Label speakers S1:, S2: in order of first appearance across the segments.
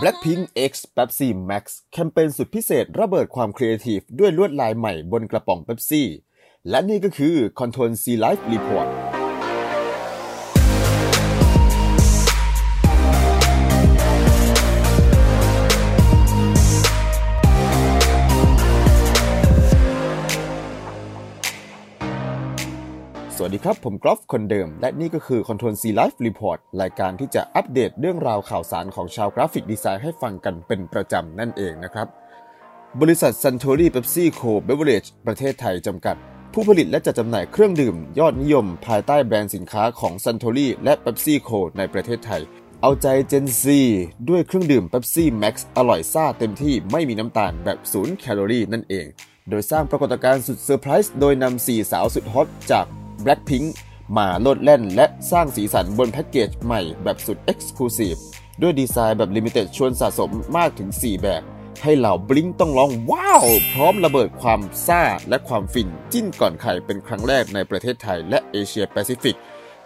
S1: Blackpink X Pepsi Max แคมเปญสุดพิเศษระเบิดความครีเอทีฟด้วยลวดลายใหม่บนกระป๋องเป๊ปซี่ และนี่ก็คือ Control C Life Report สวัสดีครับ ผมกรอฟคนเดิม และนี่ก็คือ Control C Life Report รายการที่จะอัปเดตเรื่องราวข่าวสารของชาวกราฟิกดีไซน์ให้ฟังกันเป็นประจำนั่นเองนะครับ บริษัท Suntory Pepsi Co Beverage ประเทศไทยจำกัด ผู้ผลิตและจัดจำหน่ายเครื่องดื่ม ยอดนิยม ภายใต้แบรนด์สินค้าของ Suntory และ Pepsi Co ในประเทศไทย เอาใจ Gen Z ด้วยเครื่องดื่ม Pepsi Max อร่อยซ่าเต็มที่ไม่มีน้ำตาลแบบศูนย์แคลอรี่นั่นเองโดยสร้างปรากฏการณ์สุดเซอร์ไพรส์โดยนำ4สาวสุดฮอตจาก Blackpink มาโลดแล่นและสร้างสีสันบนแพ็กเกจใหม่แบบสุด Exclusive ด้วยดีไซน์แบบ limited ชวนสะสมมากถึง 4 แบบ ให้เหล่า Blink ต้องร้องว้าว พร้อมระเบิดความซ่าและความฟิน จิ้นก่อนใครเป็นครั้งแรกในประเทศไทยและเอเชียแปซิฟิก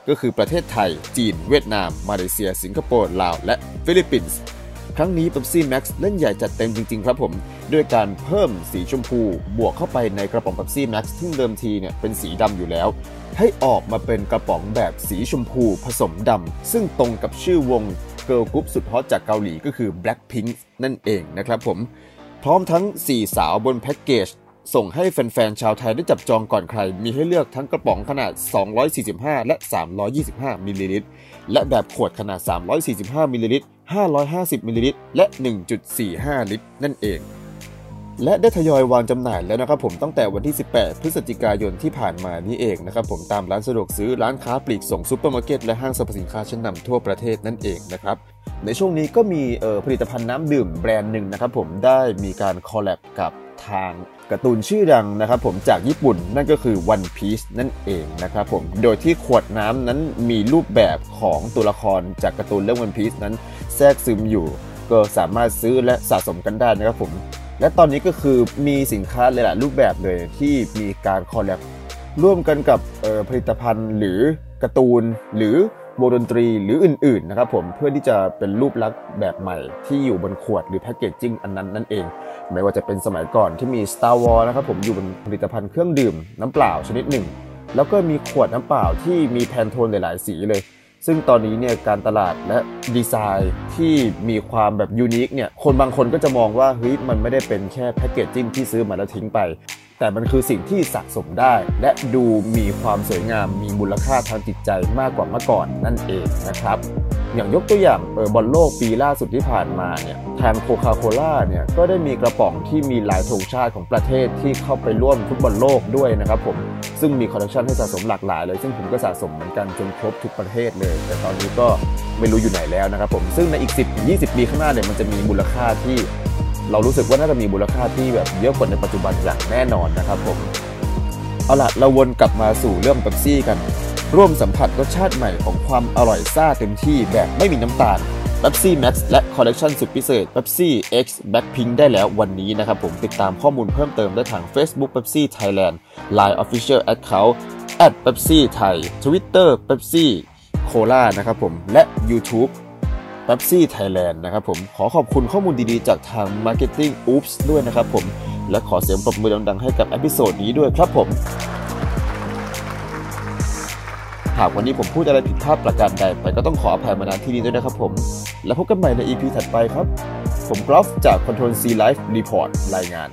S1: ก็คือประเทศไทย จีน เวียดนาม มาเลเซีย สิงคโปร์ ลาว และฟิลิปปินส์ ครั้งนี้ Pepsi Max เล่นใหญ่จัดเต็มจริงๆ ครับผม ด้วยการเพิ่มสีชมพู บวกเข้าไปในกระป๋อง Pepsi Max ซึ่งเดิมทีเนี่ยเป็นสีดำอยู่แล้ว ให้ออกมาเป็นกระป๋องแบบสีชมพูผสมดำซึ่งตรงกับชื่อวงเกิร์ลกรุ๊ปสุดฮอตจากเกาหลีก็คือ Blackpink นั่นเองนะครับผม พร้อมทั้ง 4 สาวบนแพ็กเกจส่งให้แฟนๆ ชาวไทยได้จับจองก่อนใคร มีให้เลือกทั้งกระป๋องขนาด 245 และ 325 มิลลิลิตร และแบบขวดขนาด 345 มิลลิลิตร 550 มิลลิลิตร และ 1.45 ลิตร นั่นเอง และได้ทยอยวางจำหน่ายแล้วนะครับผมตั้งแต่วันที่ 18 พฤศจิกายนที่ผ่านมานี้เองนะครับผมตามร้านสะดวกซื้อร้านค้าปลีกส่งซูเปอร์มาร์เก็ตและห้างสรรพสินค้าชั้นนำทั่วประเทศนั่นเองนะครับในช่วงนี้ก็มีผลิตภัณฑ์น้ำดื่มแบรนด์หนึ่งนะครับผมได้มีการคอลแลบกับทางการ์ตูนชื่อดังนะครับผมจากญี่ปุ่นนั่นก็คือ One Piece นั่นเองนะครับผมโดยที่ขวดน้ำนั้นมีรูปแบบของตัวละครจากการ์ตูนเรื่อง One Piece นั้นแทรกซึมอยู่ ก็สามารถซื้อและสะสมกันได้นะครับผม และตอนนี้ก็คือมีสินค้าหลายๆรูปแบบเลยที่มีการคอลแลบร่วมกันกับผลิตภัณฑ์หรือการ์ตูน หรือวงดนตรีหรืออื่น ๆ นะครับผมเพื่อที่จะเป็นรูปลักษณ์แบบใหม่ที่อยู่บนขวดหรือ packaging อันนั้นนั่นเอง ไม่ว่าจะเป็นสมัยก่อนที่มี Star Wars นะครับผมอยู่บนผลิตภัณฑ์เครื่องดื่มน้ำเปล่าชนิดหนึ่ง แล้วก็มีขวดน้ำเปล่าที่มี Pantone หลาย ๆ สีเลย ซึ่งตอนนี้เนี่ยการตลาดและดีไซน์ที่มีความแบบ unique เนี่ยคนบางคนก็จะมองว่าเฮ้ยมันไม่ได้เป็นแค่ packaging ที่ซื้อมาแล้วทิ้งไป แต่มันคือสิ่งที่สะสมได้ และดูมีความสวยงามมีมูลค่าทางจิตใจมากกว่าเมื่อก่อนนั่นเองนะครับ อย่างยกตัวอย่างเออบอลโลกปีล่าสุดที่ผ่านมาเนี่ย ทางโคคาโคล่าเนี่ยก็ได้มีกระป๋องที่มีหลายธงชาติของประเทศที่เข้าไปร่วมฟุตบอลโลกด้วยนะครับผมซึ่งมีคอลเลคชันให้สะสมหลากหลายเลย ซึ่งผมก็สะสมเหมือนกันจนครบทุกประเทศเลย แต่ตอนนี้ก็ไม่รู้อยู่ไหนแล้วนะครับผมซึ่งในอีก 10-20 ปีข้างหน้าเนี่ยมันจะมีมูลค่าที่ เรารู้สึกว่าน่าจะมีมูลค่าที่แบบเยอะกว่าในปัจจุบันอย่างแน่นอนนะครับผมเอาล่ะเราวนกลับมาสู่เรื่องเป๊ปซี่กัน ร่วมสัมผัสรสชาติใหม่ของความอร่อยซ่าเต็มที่แบบไม่มีน้ำตาล Pepsi Max และคอลเลกชันสุดพิเศษ Pepsi X Blackpink ได้แล้ววันนี้นะครับผมติดตามข้อมูลเพิ่มเติมได้ทาง Facebook Pepsi Thailand Line Official Account @Pepsi Thai Twitter Pepsi Cola นะครับผมและ YouTube Pepsi Thailand นะครับผมขอขอบคุณข้อมูลดีๆ จากทาง Marketing Oops ด้วยนะครับผมและขอเสียงปรบมือดังๆให้กับ episode นี้ด้วยครับผม หากวันนี้ผมพูดอะไรผิดพลาดประการใดไปก็ต้องขออภัยมาณที่นี้ด้วยนะครับผม แล้วพบกันใหม่ใน EP ถัดไปครับ ผมกรอฟจาก Control C Life Report รายงาน